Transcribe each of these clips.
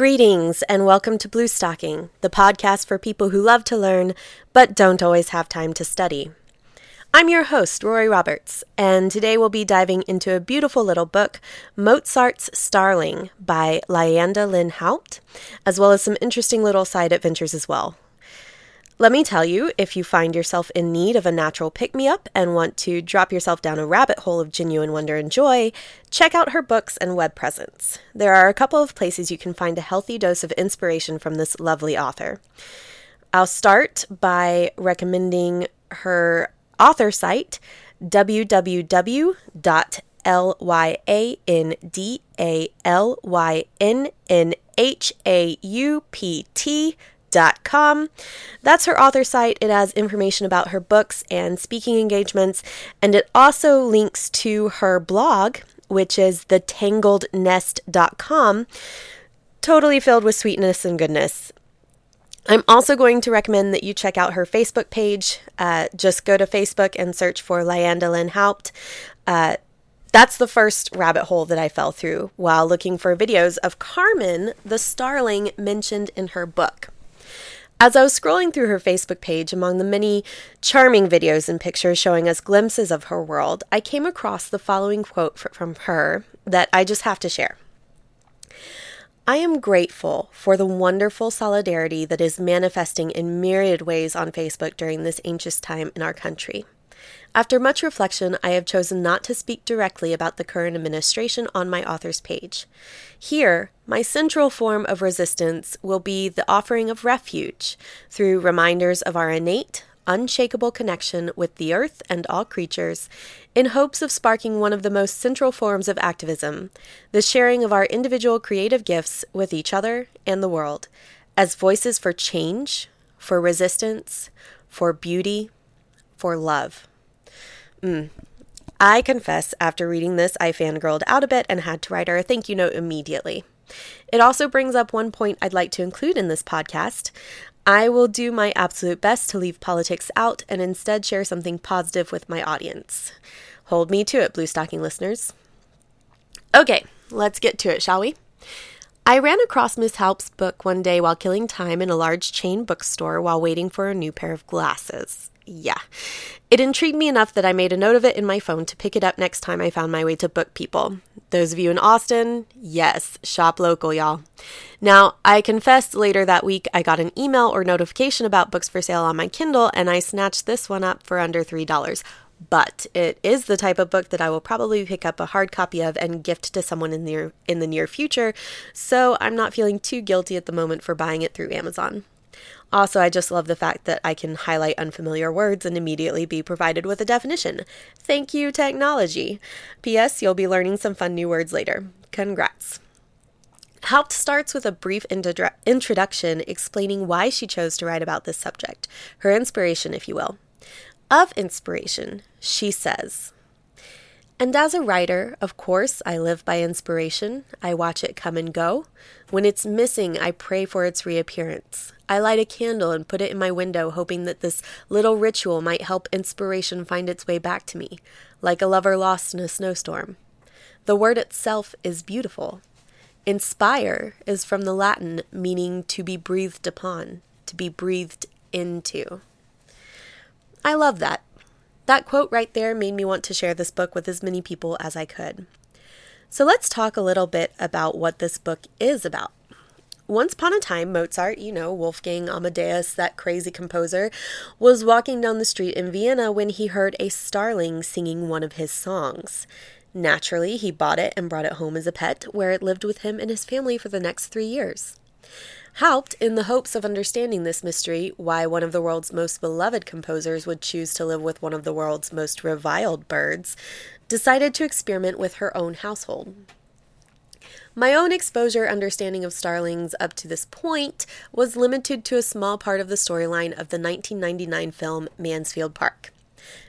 Greetings and welcome to Blue Stocking, the podcast for people who love to learn but don't always have time to study. I'm your host, Rory Roberts, and today we'll be diving into a beautiful little book, Mozart's Starling by Lyanda Lynn Haupt, as well as some interesting little side adventures as well. Let me tell you, if you find yourself in need of a natural pick me up and want to drop yourself down a rabbit hole of genuine wonder and joy, check out her books and web presence. There are a couple of places you can find a healthy dose of inspiration from this lovely author. I'll start by recommending her author site, www.lyandalynnhaupt com. That's her author site. It has information about her books and speaking engagements, and it also links to her blog, which is thetanglednest.com, totally filled with sweetness and goodness. I'm also going to recommend that you check out her Facebook page. Uh, just go to Facebook and search for Lyanda Lynn Haupt. Uh, that's the first rabbit hole that I fell through while looking for videos of Carmen, the starling mentioned in her book. As I was scrolling through her Facebook page among the many charming videos and pictures showing us glimpses of her world, I came across the following quote from her that I just have to share. I am grateful for the wonderful solidarity that is manifesting in myriad ways on Facebook during this anxious time in our country. After much reflection, I have chosen not to speak directly about the current administration on my author's page. Here, my central form of resistance will be the offering of refuge through reminders of our innate, unshakable connection with the earth and all creatures, in hopes of sparking one of the most central forms of activism the sharing of our individual creative gifts with each other and the world, as voices for change, for resistance, for beauty, for love. Mm. I confess, after reading this, I fangirled out a bit and had to write her a thank you note immediately. It also brings up one point I'd like to include in this podcast. I will do my absolute best to leave politics out and instead share something positive with my audience. Hold me to it, Blue Stocking listeners. Okay, let's get to it, shall we? I ran across Miss Haupt's book one day while killing time in a large chain bookstore while waiting for a new pair of glasses yeah. It intrigued me enough that I made a note of it in my phone to pick it up next time I found my way to Book People. Those of you in Austin, yes, shop local, y'all. Now, I confess later that week I got an email or notification about books for sale on my Kindle, and I snatched this one up for under $3. But it is the type of book that I will probably pick up a hard copy of and gift to someone in the, in the near future, so I'm not feeling too guilty at the moment for buying it through Amazon. Also, I just love the fact that I can highlight unfamiliar words and immediately be provided with a definition. Thank you, technology. P.S. You'll be learning some fun new words later. Congrats. Haupt starts with a brief introduction explaining why she chose to write about this subject, her inspiration, if you will. Of inspiration, she says, and as a writer, of course, I live by inspiration. I watch it come and go. When it's missing, I pray for its reappearance. I light a candle and put it in my window, hoping that this little ritual might help inspiration find its way back to me, like a lover lost in a snowstorm. The word itself is beautiful. Inspire is from the Latin meaning to be breathed upon, to be breathed into. I love that. That quote right there made me want to share this book with as many people as I could. So let's talk a little bit about what this book is about. Once upon a time, Mozart, you know, Wolfgang Amadeus, that crazy composer, was walking down the street in Vienna when he heard a starling singing one of his songs. Naturally, he bought it and brought it home as a pet, where it lived with him and his family for the next three years. Haupt, in the hopes of understanding this mystery, why one of the world's most beloved composers would choose to live with one of the world's most reviled birds, decided to experiment with her own household. My own exposure understanding of starlings up to this point was limited to a small part of the storyline of the 1999 film Mansfield Park.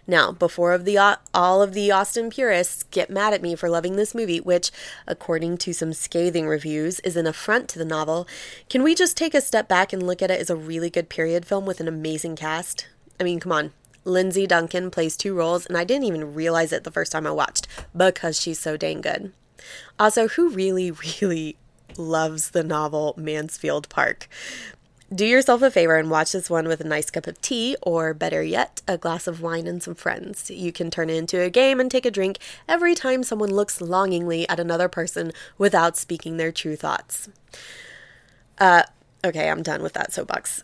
Now, before of the uh, all of the Austen purists get mad at me for loving this movie, which, according to some scathing reviews, is an affront to the novel, can we just take a step back and look at it as a really good period film with an amazing cast? I mean, come on. Lindsay Duncan plays two roles, and I didn't even realize it the first time I watched because she's so dang good. Also, who really, really loves the novel Mansfield Park. Do yourself a favor and watch this one with a nice cup of tea, or better yet, a glass of wine and some friends. You can turn it into a game and take a drink every time someone looks longingly at another person without speaking their true thoughts. Uh, okay, I'm done with that soapbox.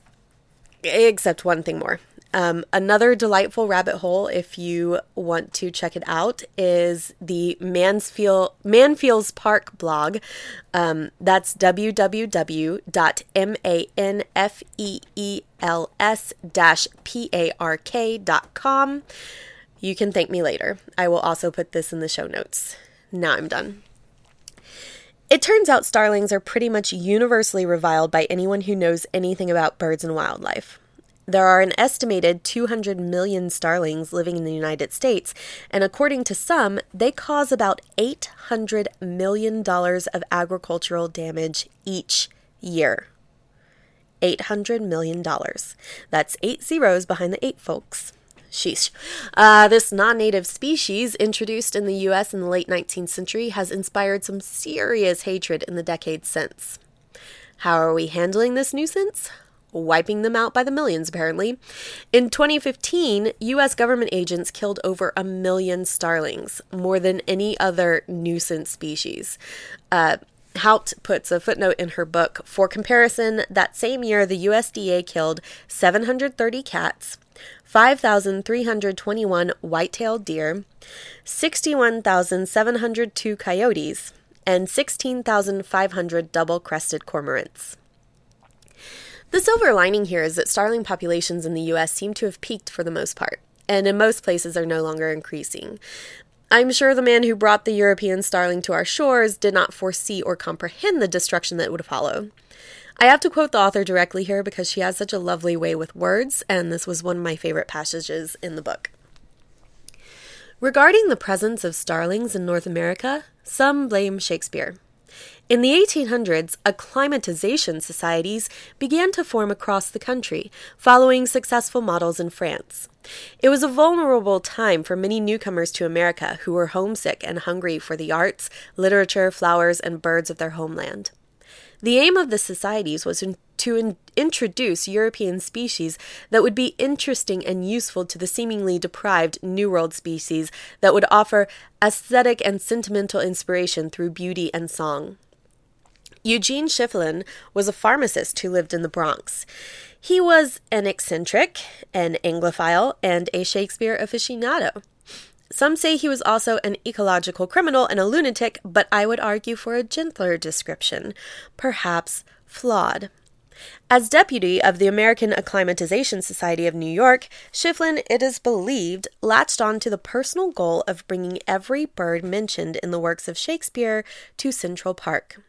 Except one thing more. Um, another delightful rabbit hole, if you want to check it out, is the Mansfield Manfeels Park blog. Um, that's www.manfeels-park.com. You can thank me later. I will also put this in the show notes. Now I'm done. It turns out starlings are pretty much universally reviled by anyone who knows anything about birds and wildlife. There are an estimated 200 million starlings living in the United States, and according to some, they cause about $800 million of agricultural damage each year. $800 million. That's eight zeros behind the eight, folks. Sheesh. Uh, this non native species, introduced in the US in the late 19th century, has inspired some serious hatred in the decades since. How are we handling this nuisance? Wiping them out by the millions, apparently. In 2015, U.S. government agents killed over a million starlings, more than any other nuisance species. Uh, Haupt puts a footnote in her book. For comparison, that same year, the USDA killed 730 cats, 5,321 white tailed deer, 61,702 coyotes, and 16,500 double crested cormorants. The silver lining here is that starling populations in the US seem to have peaked for the most part, and in most places are no longer increasing. I'm sure the man who brought the European starling to our shores did not foresee or comprehend the destruction that would follow. I have to quote the author directly here because she has such a lovely way with words, and this was one of my favorite passages in the book. Regarding the presence of starlings in North America, some blame Shakespeare. In the 1800s, acclimatization societies began to form across the country, following successful models in France. It was a vulnerable time for many newcomers to America who were homesick and hungry for the arts, literature, flowers, and birds of their homeland. The aim of the societies was to in- introduce European species that would be interesting and useful to the seemingly deprived New World species that would offer aesthetic and sentimental inspiration through beauty and song. Eugene Schieffelin was a pharmacist who lived in the Bronx. He was an eccentric, an Anglophile, and a Shakespeare aficionado. Some say he was also an ecological criminal and a lunatic, but I would argue for a gentler description, perhaps flawed. As deputy of the American Acclimatization Society of New York, Schieffelin, it is believed, latched on to the personal goal of bringing every bird mentioned in the works of Shakespeare to Central Park.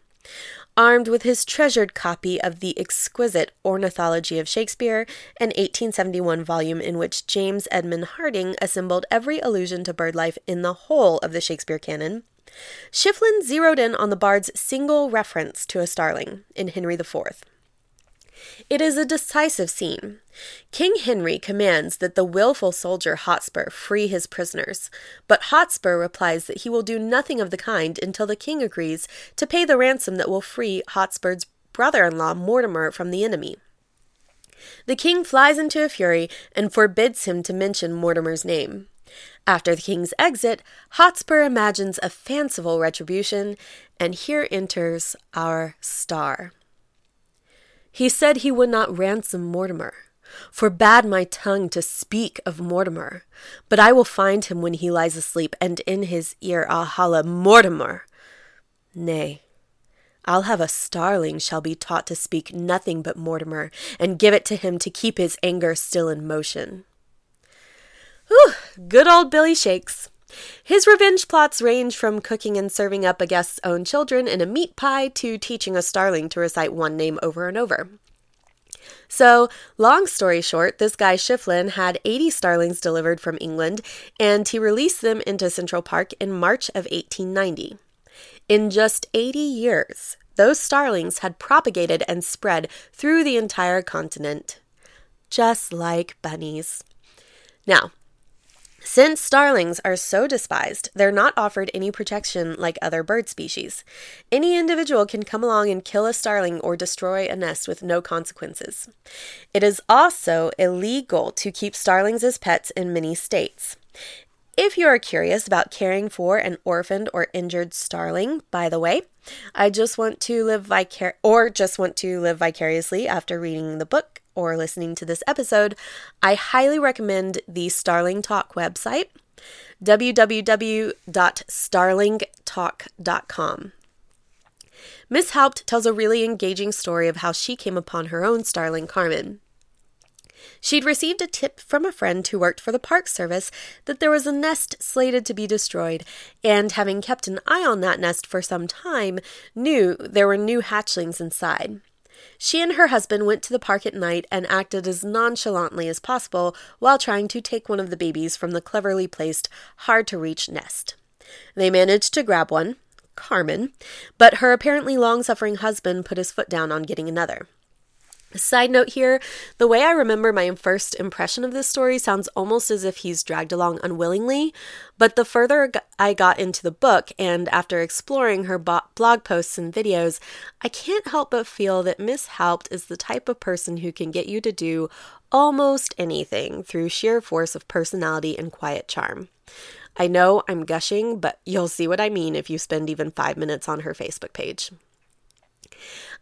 Armed with his treasured copy of the exquisite Ornithology of Shakespeare, an 1871 volume in which James Edmund Harting assembled every allusion to bird life in the whole of the Shakespeare canon, Schieffelin zeroed in on the bard's single reference to a starling in Henry IV. It is a decisive scene. King Henry commands that the wilful soldier Hotspur free his prisoners, but Hotspur replies that he will do nothing of the kind until the king agrees to pay the ransom that will free Hotspur's brother in law Mortimer from the enemy. The king flies into a fury and forbids him to mention Mortimer's name. After the king's exit, Hotspur imagines a fanciful retribution, and here enters our star. He said he would not ransom Mortimer, forbade my tongue to speak of Mortimer, but I will find him when he lies asleep, and in his ear I'll holla, Mortimer! Nay, I'll have a starling shall be taught to speak nothing but Mortimer, and give it to him to keep his anger still in motion. Whew, good old Billy Shakes. His revenge plots range from cooking and serving up a guest's own children in a meat pie to teaching a starling to recite one name over and over. So, long story short, this guy Schieffelin had 80 starlings delivered from England, and he released them into Central Park in March of 1890. In just 80 years, those starlings had propagated and spread through the entire continent, just like bunnies. Now, Since starlings are so despised, they're not offered any protection like other bird species. Any individual can come along and kill a starling or destroy a nest with no consequences. It is also illegal to keep starlings as pets in many states. If you are curious about caring for an orphaned or injured starling, by the way, I just want to live vicar or just want to live vicariously after reading the book or listening to this episode, I highly recommend the Starling Talk website, www.starlingtalk.com. Miss Haupt tells a really engaging story of how she came upon her own starling Carmen. She'd received a tip from a friend who worked for the Park Service that there was a nest slated to be destroyed, and having kept an eye on that nest for some time, knew there were new hatchlings inside. She and her husband went to the park at night and acted as nonchalantly as possible while trying to take one of the babies from the cleverly placed, hard to reach nest. They managed to grab one, Carmen, but her apparently long suffering husband put his foot down on getting another. Side note here the way I remember my first impression of this story sounds almost as if he's dragged along unwillingly, but the further I got into the book and after exploring her blog posts and videos, I can't help but feel that Miss Haupt is the type of person who can get you to do almost anything through sheer force of personality and quiet charm. I know I'm gushing, but you'll see what I mean if you spend even five minutes on her Facebook page.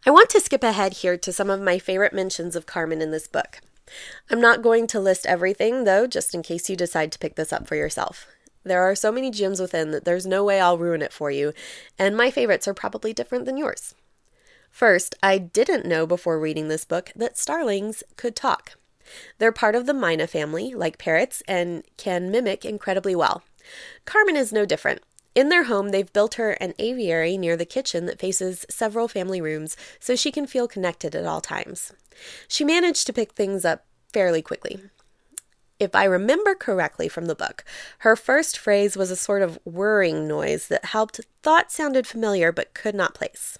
I want to skip ahead here to some of my favorite mentions of Carmen in this book. I'm not going to list everything, though, just in case you decide to pick this up for yourself. There are so many gems within that there's no way I'll ruin it for you, and my favorites are probably different than yours. First, I didn't know before reading this book that starlings could talk. They're part of the myna family, like parrots, and can mimic incredibly well. Carmen is no different. In their home, they've built her an aviary near the kitchen that faces several family rooms so she can feel connected at all times. She managed to pick things up fairly quickly. If I remember correctly from the book, her first phrase was a sort of whirring noise that helped thought sounded familiar but could not place.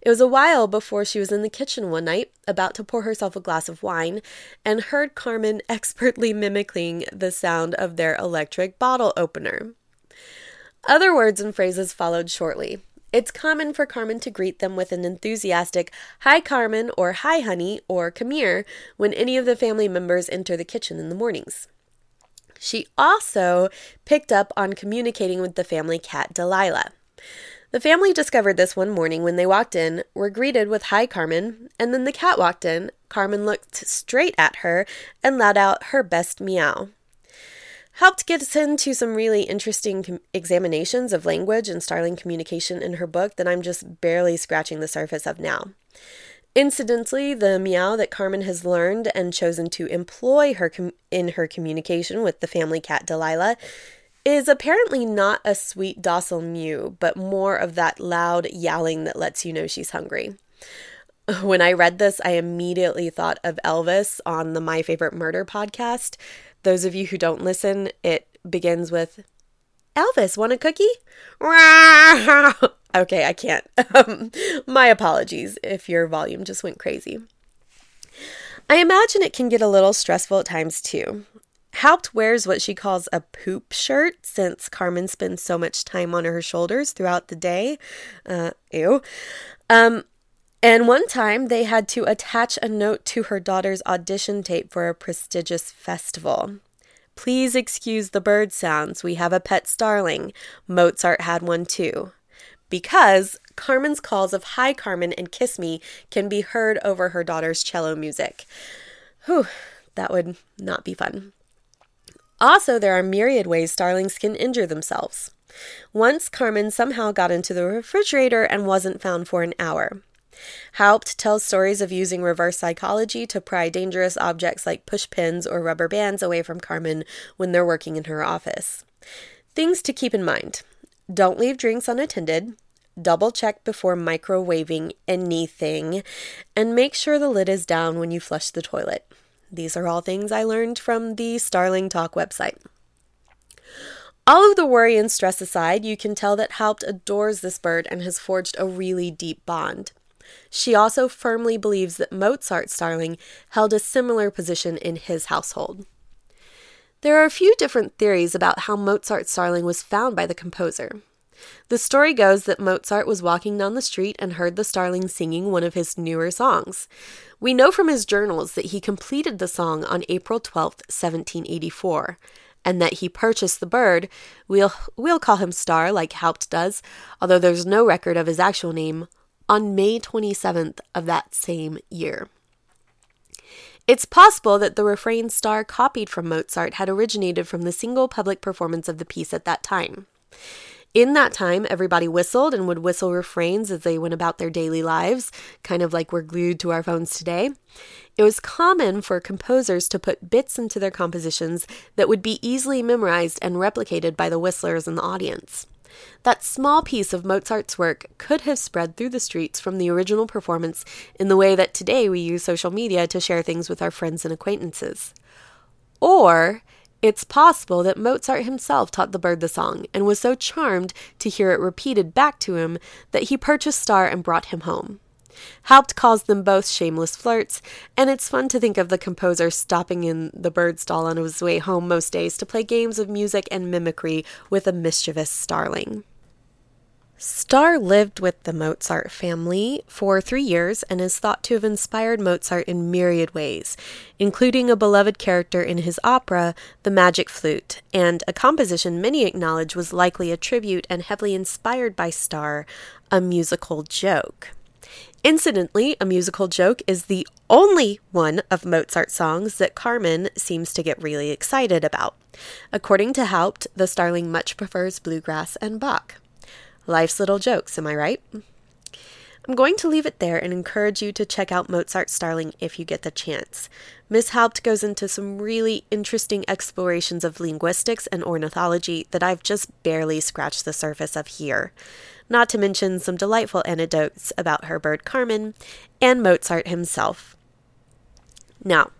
It was a while before she was in the kitchen one night, about to pour herself a glass of wine, and heard Carmen expertly mimicking the sound of their electric bottle opener. Other words and phrases followed shortly. It's common for Carmen to greet them with an enthusiastic, Hi, Carmen, or Hi, honey, or Come here when any of the family members enter the kitchen in the mornings. She also picked up on communicating with the family cat, Delilah. The family discovered this one morning when they walked in, were greeted with Hi, Carmen, and then the cat walked in. Carmen looked straight at her and let out her best meow. Haupt get us into some really interesting com- examinations of language and starling communication in her book that I'm just barely scratching the surface of now. Incidentally, the meow that Carmen has learned and chosen to employ her com- in her communication with the family cat Delilah is apparently not a sweet, docile mew, but more of that loud yowling that lets you know she's hungry. When I read this, I immediately thought of Elvis on the My Favorite Murder podcast, those of you who don't listen, it begins with Elvis, want a cookie? okay, I can't. Um, my apologies if your volume just went crazy. I imagine it can get a little stressful at times too. Haupt wears what she calls a poop shirt since Carmen spends so much time on her shoulders throughout the day. Uh, ew. Um, and one time they had to attach a note to her daughter's audition tape for a prestigious festival. Please excuse the bird sounds. We have a pet starling. Mozart had one too. Because Carmen's calls of Hi Carmen and Kiss Me can be heard over her daughter's cello music. Whew, that would not be fun. Also, there are myriad ways starlings can injure themselves. Once Carmen somehow got into the refrigerator and wasn't found for an hour. Haupt tells stories of using reverse psychology to pry dangerous objects like pushpins or rubber bands away from Carmen when they're working in her office. Things to keep in mind don't leave drinks unattended. Double check before microwaving anything, and make sure the lid is down when you flush the toilet. These are all things I learned from the Starling Talk website. All of the worry and stress aside, you can tell that Haupt adores this bird and has forged a really deep bond. She also firmly believes that Mozart Starling held a similar position in his household. There are a few different theories about how Mozart's Starling was found by the composer. The story goes that Mozart was walking down the street and heard the starling singing one of his newer songs. We know from his journals that he completed the song on April 12, 1784, and that he purchased the bird. We'll, we'll call him Star, like Haupt does, although there's no record of his actual name, on May 27th of that same year. It's possible that the refrain star copied from Mozart had originated from the single public performance of the piece at that time. In that time, everybody whistled and would whistle refrains as they went about their daily lives, kind of like we're glued to our phones today. It was common for composers to put bits into their compositions that would be easily memorized and replicated by the whistlers in the audience. That small piece of Mozart's work could have spread through the streets from the original performance in the way that today we use social media to share things with our friends and acquaintances. Or it's possible that Mozart himself taught the bird the song and was so charmed to hear it repeated back to him that he purchased Star and brought him home. Haupt calls them both shameless flirts, and it's fun to think of the composer stopping in the bird stall on his way home most days to play games of music and mimicry with a mischievous starling. Star lived with the Mozart family for three years and is thought to have inspired Mozart in myriad ways, including a beloved character in his opera, The Magic Flute, and a composition many acknowledge was likely a tribute and heavily inspired by Star, a musical joke. Incidentally, a musical joke is the only one of Mozart's songs that Carmen seems to get really excited about. According to Haupt, the starling much prefers bluegrass and Bach. Life's little jokes, am I right? I'm going to leave it there and encourage you to check out Mozart Starling if you get the chance. Miss Haupt goes into some really interesting explorations of linguistics and ornithology that I've just barely scratched the surface of here, not to mention some delightful anecdotes about her bird Carmen and Mozart himself. Now,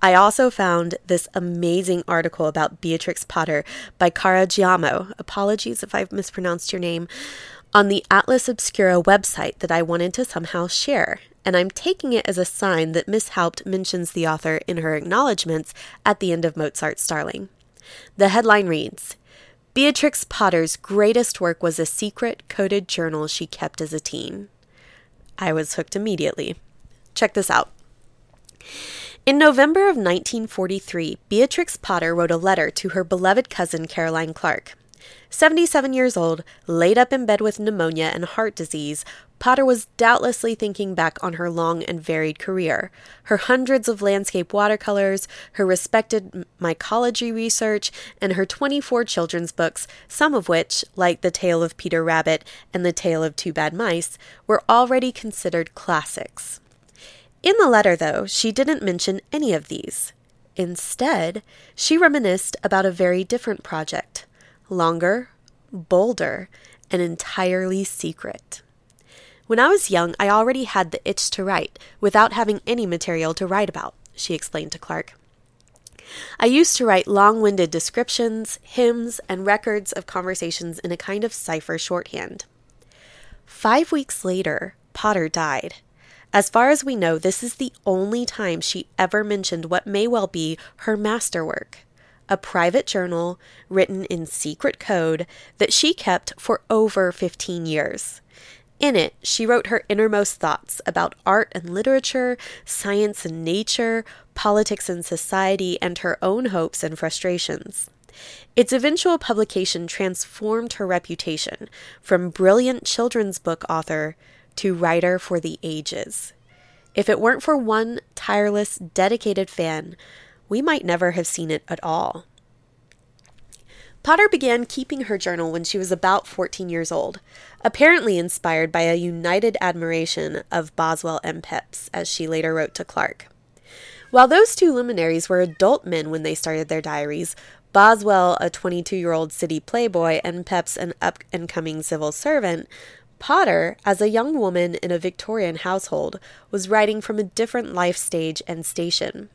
I also found this amazing article about Beatrix Potter by Cara Giaimo. Apologies if I've mispronounced your name. On the Atlas Obscura website that I wanted to somehow share, and I'm taking it as a sign that Miss Haupt mentions the author in her acknowledgments at the end of Mozart's Starling. The headline reads Beatrix Potter's greatest work was a secret coded journal she kept as a teen. I was hooked immediately. Check this out. In November of 1943, Beatrix Potter wrote a letter to her beloved cousin Caroline Clark. 77 years old, laid up in bed with pneumonia and heart disease, Potter was doubtlessly thinking back on her long and varied career, her hundreds of landscape watercolors, her respected mycology research, and her 24 children's books, some of which, like The Tale of Peter Rabbit and The Tale of Two Bad Mice, were already considered classics. In the letter, though, she didn't mention any of these. Instead, she reminisced about a very different project longer, bolder, and entirely secret. When I was young, I already had the itch to write without having any material to write about, she explained to Clark. I used to write long winded descriptions, hymns, and records of conversations in a kind of cipher shorthand. Five weeks later, Potter died, as far as we know, this is the only time she ever mentioned what may well be her masterwork a private journal written in secret code that she kept for over 15 years. In it, she wrote her innermost thoughts about art and literature, science and nature, politics and society, and her own hopes and frustrations. Its eventual publication transformed her reputation from brilliant children's book author to writer for the ages. If it weren't for one tireless, dedicated fan, we might never have seen it at all. Potter began keeping her journal when she was about 14 years old, apparently inspired by a united admiration of Boswell and Pepys, as she later wrote to Clark. While those two luminaries were adult men when they started their diaries, Boswell, a 22 year old city playboy, and Pepys, an up and coming civil servant, Potter, as a young woman in a Victorian household, was writing from a different life stage and station.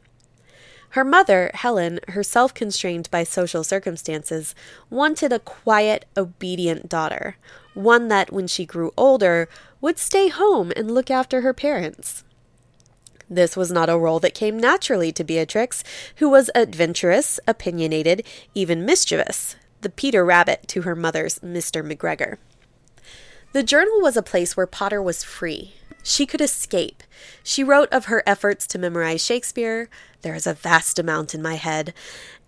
Her mother, Helen, herself constrained by social circumstances, wanted a quiet, obedient daughter, one that, when she grew older, would stay home and look after her parents. This was not a role that came naturally to Beatrix, who was adventurous, opinionated, even mischievous, the Peter Rabbit to her mother's Mr. McGregor. The journal was a place where Potter was free. She could escape. She wrote of her efforts to memorize Shakespeare, there is a vast amount in my head,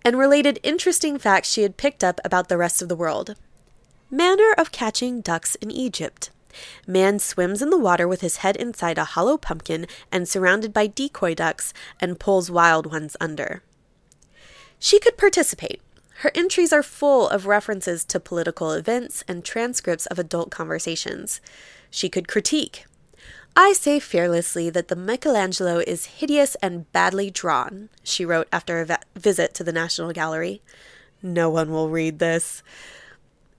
and related interesting facts she had picked up about the rest of the world. Manner of catching ducks in Egypt. Man swims in the water with his head inside a hollow pumpkin and surrounded by decoy ducks and pulls wild ones under. She could participate. Her entries are full of references to political events and transcripts of adult conversations. She could critique. I say fearlessly that the Michelangelo is hideous and badly drawn, she wrote after a visit to the National Gallery. No one will read this.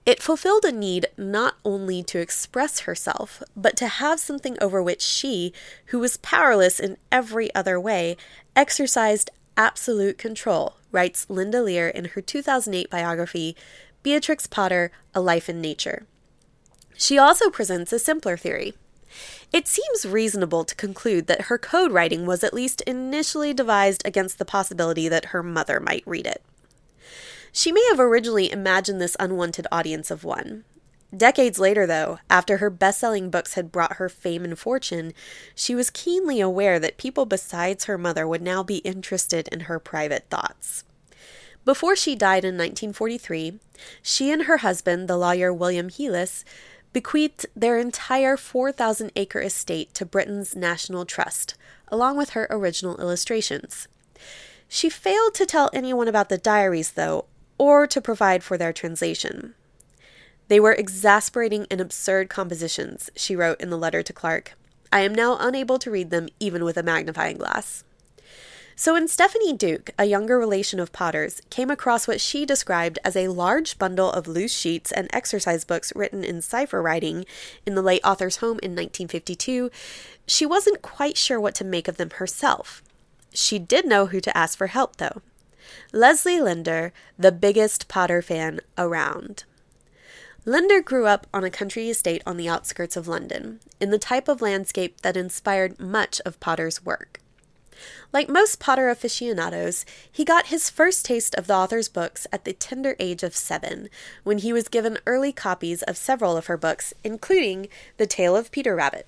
It fulfilled a need not only to express herself, but to have something over which she, who was powerless in every other way, exercised absolute control, writes Linda Lear in her 2008 biography, Beatrix Potter A Life in Nature. She also presents a simpler theory. It seems reasonable to conclude that her code writing was at least initially devised against the possibility that her mother might read it. She may have originally imagined this unwanted audience of one. Decades later, though, after her best selling books had brought her fame and fortune, she was keenly aware that people besides her mother would now be interested in her private thoughts. Before she died in 1943, she and her husband, the lawyer William Heelis, bequeathed their entire 4,000 acre estate to Britain's National Trust, along with her original illustrations. She failed to tell anyone about the diaries, though, or to provide for their translation. They were exasperating and absurd compositions, she wrote in the letter to Clark. I am now unable to read them even with a magnifying glass. So when Stephanie Duke, a younger relation of Potter's, came across what she described as a large bundle of loose sheets and exercise books written in cipher writing in the late author's home in 1952, she wasn't quite sure what to make of them herself. She did know who to ask for help, though. Leslie Linder, the biggest Potter fan around. Linder grew up on a country estate on the outskirts of London, in the type of landscape that inspired much of Potter's work. Like most Potter aficionados, he got his first taste of the author's books at the tender age of seven, when he was given early copies of several of her books, including The Tale of Peter Rabbit.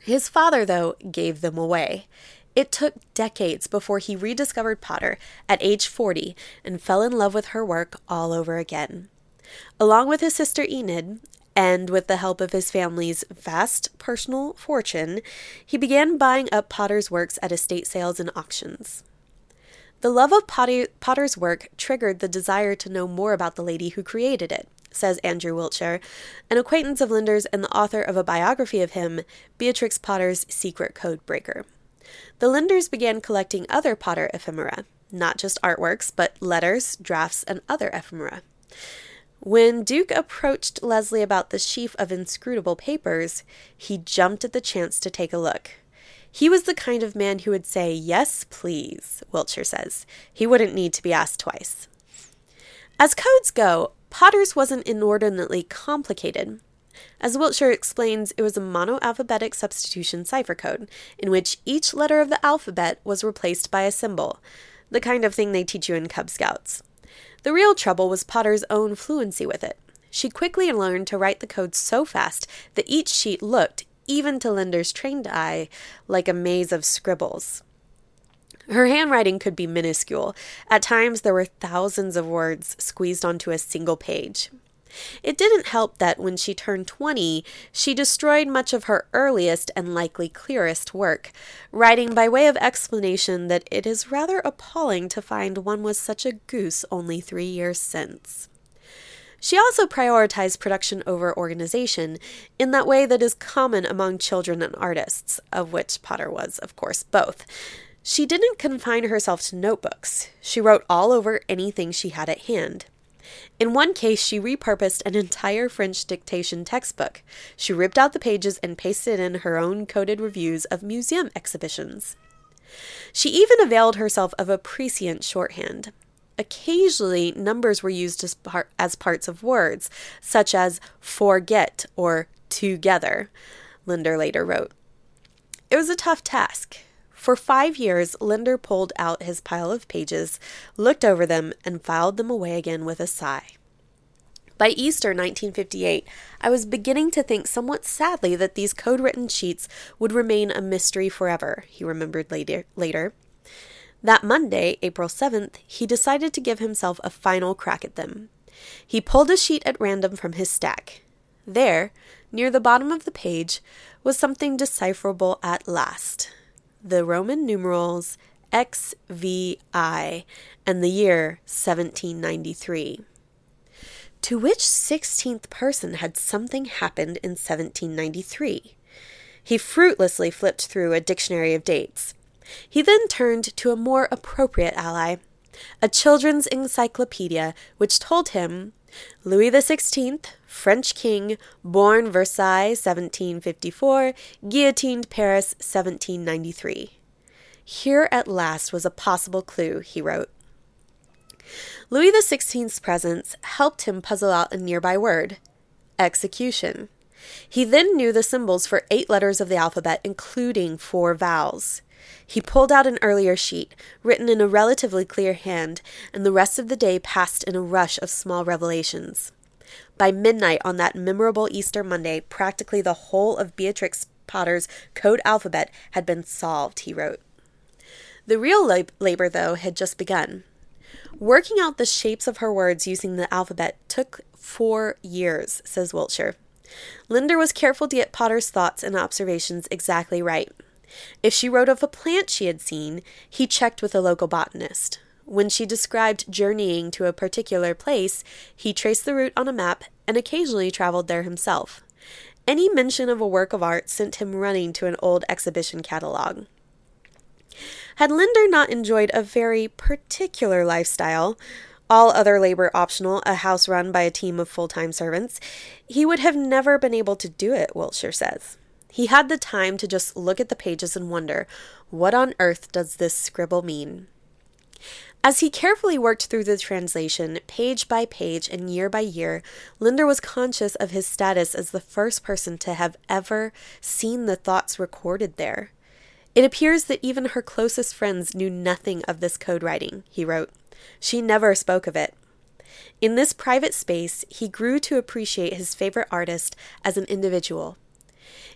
His father, though, gave them away. It took decades before he rediscovered Potter at age 40 and fell in love with her work all over again. Along with his sister Enid, and with the help of his family's vast personal fortune, he began buying up Potter's works at estate sales and auctions. The love of Potter's work triggered the desire to know more about the lady who created it, says Andrew Wiltshire, an acquaintance of Linder's and the author of a biography of him, Beatrix Potter's Secret Code Breaker the Linders began collecting other Potter ephemera, not just artworks, but letters, drafts, and other ephemera. When Duke approached Leslie about the sheaf of inscrutable papers, he jumped at the chance to take a look. He was the kind of man who would say, Yes, please, Wiltshire says. He wouldn't need to be asked twice. As codes go, Potter's wasn't inordinately complicated. As Wiltshire explains, it was a monoalphabetic substitution cipher code, in which each letter of the alphabet was replaced by a symbol, the kind of thing they teach you in Cub Scouts. The real trouble was Potter's own fluency with it. She quickly learned to write the code so fast that each sheet looked, even to Linder's trained eye, like a maze of scribbles. Her handwriting could be minuscule. At times, there were thousands of words squeezed onto a single page. It didn't help that when she turned 20, she destroyed much of her earliest and likely clearest work, writing by way of explanation that it is rather appalling to find one was such a goose only three years since. She also prioritized production over organization in that way that is common among children and artists, of which Potter was, of course, both. She didn't confine herself to notebooks. She wrote all over anything she had at hand. In one case, she repurposed an entire French dictation textbook. She ripped out the pages and pasted in her own coded reviews of museum exhibitions. She even availed herself of a prescient shorthand. Occasionally, numbers were used as, par- as parts of words, such as forget or together, Linder later wrote. It was a tough task. For five years, Linder pulled out his pile of pages, looked over them, and filed them away again with a sigh. By Easter 1958, I was beginning to think somewhat sadly that these code written sheets would remain a mystery forever, he remembered later. later. That Monday, April 7th, he decided to give himself a final crack at them. He pulled a sheet at random from his stack. There, near the bottom of the page, was something decipherable at last the Roman numerals XVI and the year 1793. To which 16th person had something happened in 1793? He fruitlessly flipped through a dictionary of dates. He then turned to a more appropriate ally, a children's encyclopedia, which told him Louis XVI, French king, born Versailles 1754, guillotined Paris 1793. Here at last was a possible clue, he wrote. Louis XVI's presence helped him puzzle out a nearby word execution. He then knew the symbols for eight letters of the alphabet, including four vowels. He pulled out an earlier sheet, written in a relatively clear hand, and the rest of the day passed in a rush of small revelations. By midnight on that memorable Easter Monday, practically the whole of Beatrix Potter's code alphabet had been solved, he wrote. The real lab- labor, though, had just begun. Working out the shapes of her words using the alphabet took four years, says Wiltshire. Linder was careful to get Potter's thoughts and observations exactly right. If she wrote of a plant she had seen, he checked with a local botanist. When she described journeying to a particular place, he traced the route on a map and occasionally traveled there himself. Any mention of a work of art sent him running to an old exhibition catalogue. Had Linder not enjoyed a very particular lifestyle, all other labor optional, a house run by a team of full time servants, he would have never been able to do it, Wiltshire says. He had the time to just look at the pages and wonder, what on earth does this scribble mean? As he carefully worked through the translation, page by page and year by year, Linder was conscious of his status as the first person to have ever seen the thoughts recorded there. It appears that even her closest friends knew nothing of this code writing, he wrote. She never spoke of it. In this private space, he grew to appreciate his favorite artist as an individual,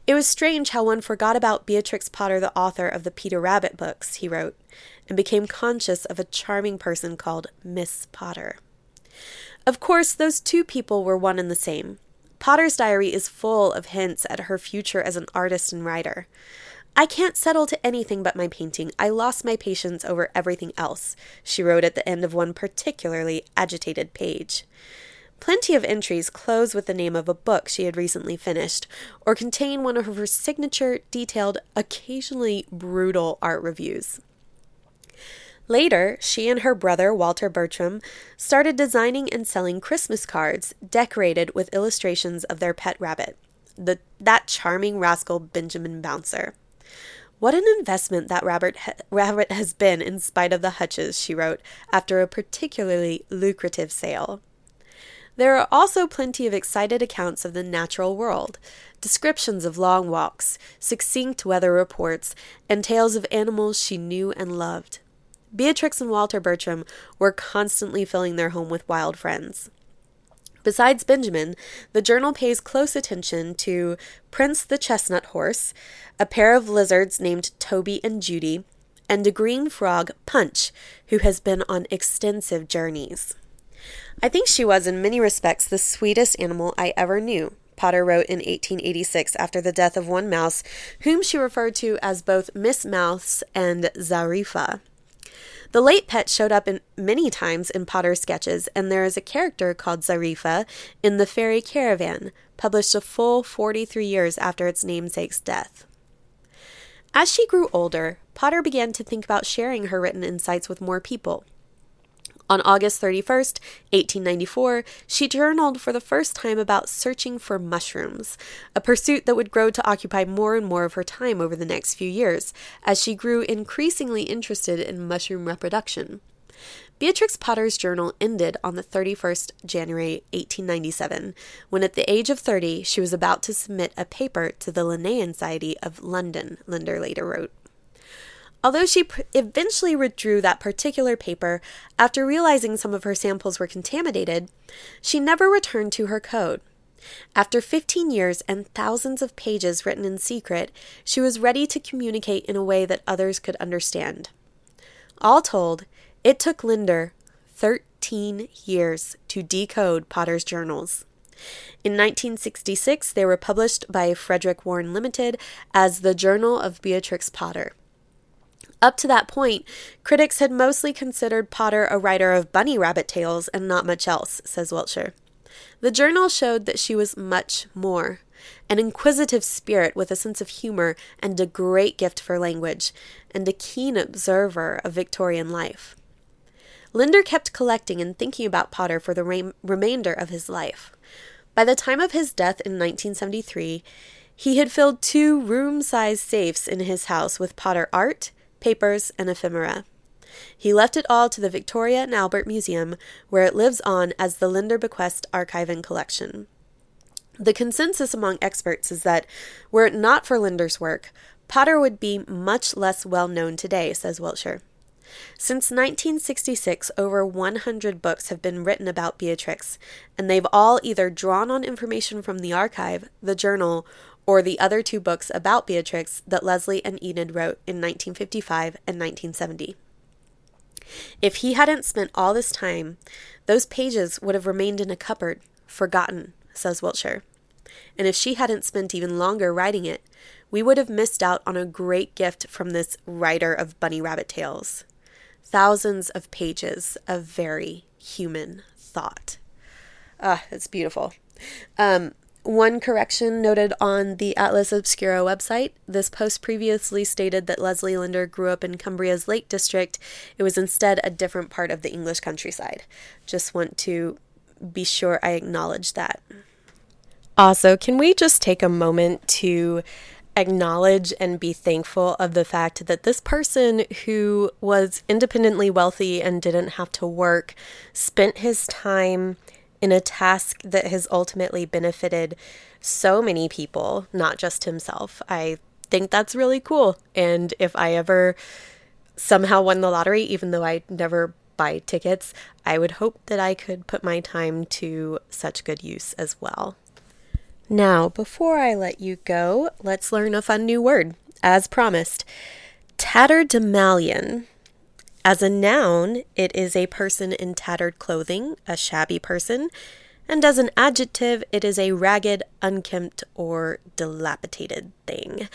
it was strange how one forgot about Beatrix Potter, the author of the Peter Rabbit books, he wrote, and became conscious of a charming person called Miss Potter. Of course, those two people were one and the same. Potter's diary is full of hints at her future as an artist and writer. I can't settle to anything but my painting. I lost my patience over everything else, she wrote at the end of one particularly agitated page. Plenty of entries close with the name of a book she had recently finished, or contain one of her signature, detailed, occasionally brutal art reviews. Later, she and her brother, Walter Bertram, started designing and selling Christmas cards decorated with illustrations of their pet rabbit, the, that charming rascal Benjamin Bouncer. What an investment that rabbit, ha- rabbit has been in spite of the hutches, she wrote, after a particularly lucrative sale. There are also plenty of excited accounts of the natural world, descriptions of long walks, succinct weather reports, and tales of animals she knew and loved. Beatrix and Walter Bertram were constantly filling their home with wild friends. Besides Benjamin, the journal pays close attention to Prince the Chestnut Horse, a pair of lizards named Toby and Judy, and a green frog, Punch, who has been on extensive journeys. I think she was, in many respects, the sweetest animal I ever knew, Potter wrote in 1886 after the death of one mouse, whom she referred to as both Miss Mouse and Xarifa. The late pet showed up in many times in Potter's sketches, and there is a character called Xarifa in The Fairy Caravan, published a full 43 years after its namesake's death. As she grew older, Potter began to think about sharing her written insights with more people. On August 31st, 1894, she journaled for the first time about searching for mushrooms, a pursuit that would grow to occupy more and more of her time over the next few years, as she grew increasingly interested in mushroom reproduction. Beatrix Potter's journal ended on the 31st January 1897, when at the age of 30 she was about to submit a paper to the Linnaean Society of London, Linder later wrote. Although she pr- eventually withdrew that particular paper after realizing some of her samples were contaminated, she never returned to her code. After 15 years and thousands of pages written in secret, she was ready to communicate in a way that others could understand. All told, it took Linder 13 years to decode Potter's journals. In 1966, they were published by Frederick Warne Limited as the Journal of Beatrix Potter. Up to that point, critics had mostly considered Potter a writer of bunny rabbit tales and not much else, says Wiltshire. The journal showed that she was much more an inquisitive spirit with a sense of humor and a great gift for language, and a keen observer of Victorian life. Linder kept collecting and thinking about Potter for the re- remainder of his life. By the time of his death in 1973, he had filled two room sized safes in his house with Potter art, papers, and ephemera. He left it all to the Victoria and Albert Museum, where it lives on as the Linder Bequest Archive and Collection. The consensus among experts is that, were it not for Linder's work, Potter would be much less well known today, says Wiltshire. Since 1966, over 100 books have been written about Beatrix, and they've all either drawn on information from the archive, the journal, or the other two books about Beatrix that Leslie and Enid wrote in 1955 and 1970. If he hadn't spent all this time, those pages would have remained in a cupboard, forgotten, says Wiltshire. And if she hadn't spent even longer writing it, we would have missed out on a great gift from this writer of bunny rabbit tales. Thousands of pages of very human thought. Ah, it's beautiful. Um, one correction noted on the Atlas Obscura website. This post previously stated that Leslie Linder grew up in Cumbria's Lake District. It was instead a different part of the English countryside. Just want to be sure I acknowledge that. Also, can we just take a moment to acknowledge and be thankful of the fact that this person who was independently wealthy and didn't have to work spent his time in a task that has ultimately benefited so many people, not just himself. I think that's really cool. And if I ever somehow won the lottery, even though I never buy tickets, I would hope that I could put my time to such good use as well. Now, before I let you go, let's learn a fun new word. As promised, tatterdemalion as a noun, it is a person in tattered clothing, a shabby person, and as an adjective, it is a ragged, unkempt, or dilapidated thing.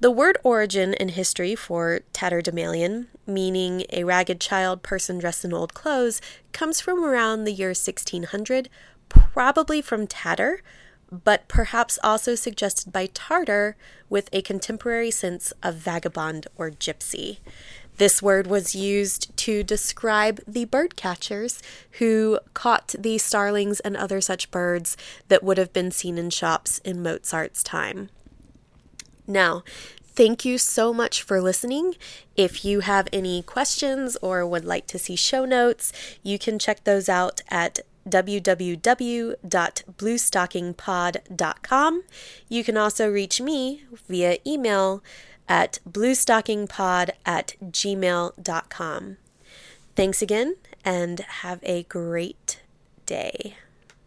The word origin and history for tatterdemalion, meaning a ragged child person dressed in old clothes, comes from around the year 1600, probably from tatter, but perhaps also suggested by Tartar with a contemporary sense of vagabond or gypsy. This word was used to describe the bird catchers who caught the starlings and other such birds that would have been seen in shops in Mozart's time. Now, thank you so much for listening. If you have any questions or would like to see show notes, you can check those out at www.bluestockingpod.com. You can also reach me via email at bluestockingpod at gmail.com. Thanks again and have a great day.